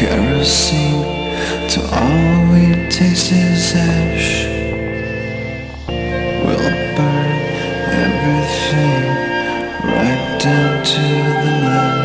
kerosene till all we taste is ash. We'll burn everything right down to the last.